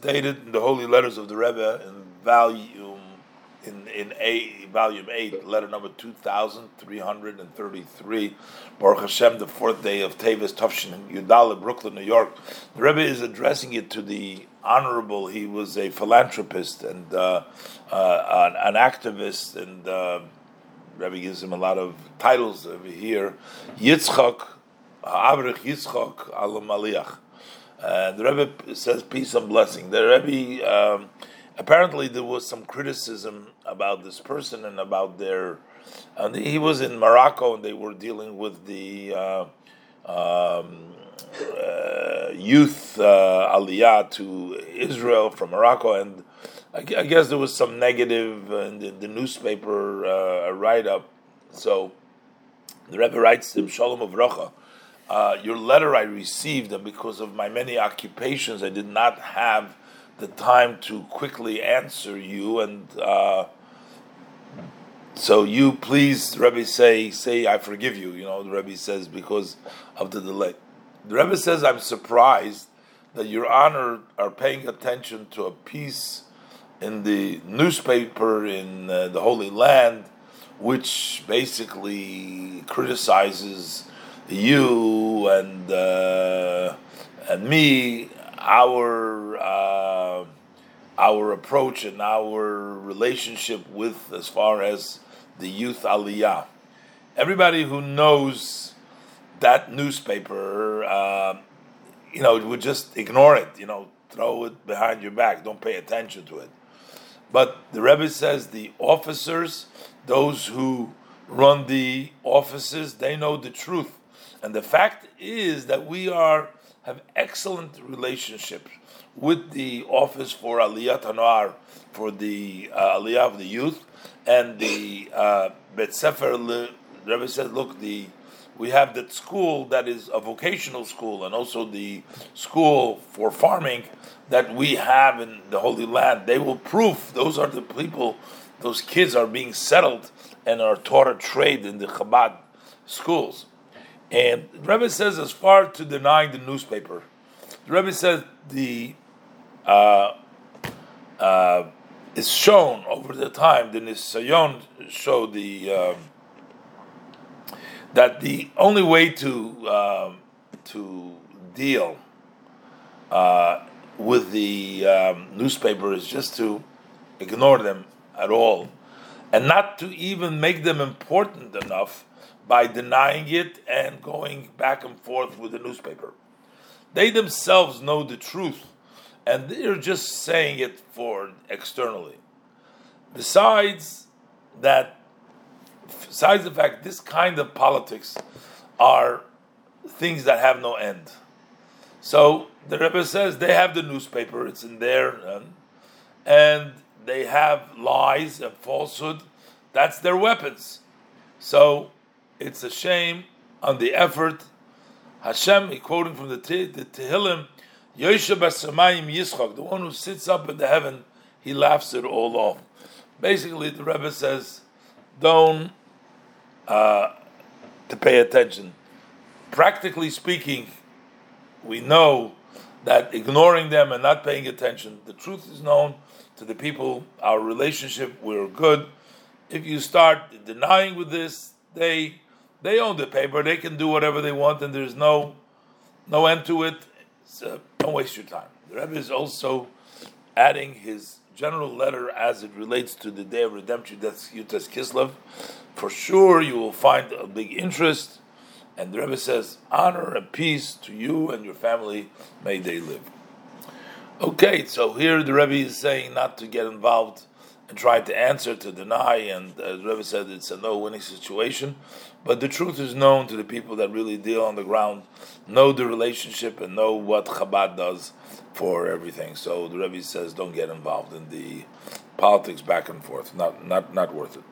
dated in the Holy Letters of the Rebbe in volume in in a volume eight, letter number two thousand three hundred and thirty-three. Baruch Hashem, the fourth day of Tavis Tufshin Yudala, Brooklyn, New York. The Rebbe is addressing it to the honorable. He was a philanthropist and uh, uh, an, an, activist, and uh, Rebbe gives him a lot of titles over here. Yitzchak, Avrich Yitzchak Alam Aliach. And the Rebbe says peace and blessing. The Rebbe um, apparently there was some criticism about this person and about their. And he was in Morocco and they were dealing with the uh, um, uh, youth uh, aliyah to Israel from Morocco, and I, I guess there was some negative in the, the newspaper uh, write up. So the Rebbe writes to him, Shalom of Rocha uh, your letter I received, and because of my many occupations, I did not have the time to quickly answer you. And uh, so, you please, Rebbe, say, say I forgive you. You know, the Rebbe says because of the delay. The Rebbe says I'm surprised that Your Honor are paying attention to a piece in the newspaper in uh, the Holy Land, which basically criticizes you and uh, and me, our uh, our approach and our relationship with as far as the youth aliyah. Everybody who knows that newspaper, uh, you know, would just ignore it. You know, throw it behind your back. Don't pay attention to it. But the Rebbe says the officers, those who run the offices, they know the truth and the fact is that we are have excellent relationships with the Office for Aliyat Hanoar, for the uh, Aliyah of the youth, and the uh, Bet Sefer. The Rebbe said, "Look, the we have that school that is a vocational school, and also the school for farming that we have in the Holy Land. They will prove those are the people, those kids are being settled and are taught a trade in the Chabad schools." And the Rebbe says, as far to denying the newspaper, the Rebbe says the uh, uh, is shown over the time. The Nisayon showed the um, that the only way to um, to deal uh, with the um, newspaper is just to ignore them at all, and not to even make them important enough by denying it and going back and forth with the newspaper. They themselves know the truth, and they're just saying it for externally. Besides that, besides the fact this kind of politics are things that have no end. So the Rebbe says they have the newspaper; it's in there, and, and they have lies and falsehood. That's their weapons. So it's a shame on the effort. Hashem, he quoting from the, the Tehillim, the one who sits up in the heaven, he laughs it all off. Basically, the Rebbe says, don't uh, to pay attention. Practically speaking, we know that ignoring them and not paying attention, the truth is known to the people. Our relationship, we're good. If you start denying with this, they they own the paper; they can do whatever they want, and there's no no end to it. So don't waste your time. The Rebbe is also adding his general letter as it relates to the day of redemption. That's Yud Tes Kislev. For sure, you will find a big interest. And the Rebbe says, honor and peace to you and your family. May they live. Okay, so here the Rebbe is saying not to get involved and try to answer, to deny, and uh, as Rebbe said, it's a no-winning situation. But the truth is known to the people that really deal on the ground, know the relationship, and know what Chabad does for everything. So the Rebbe says, don't get involved in the politics back and forth. Not, not, not worth it.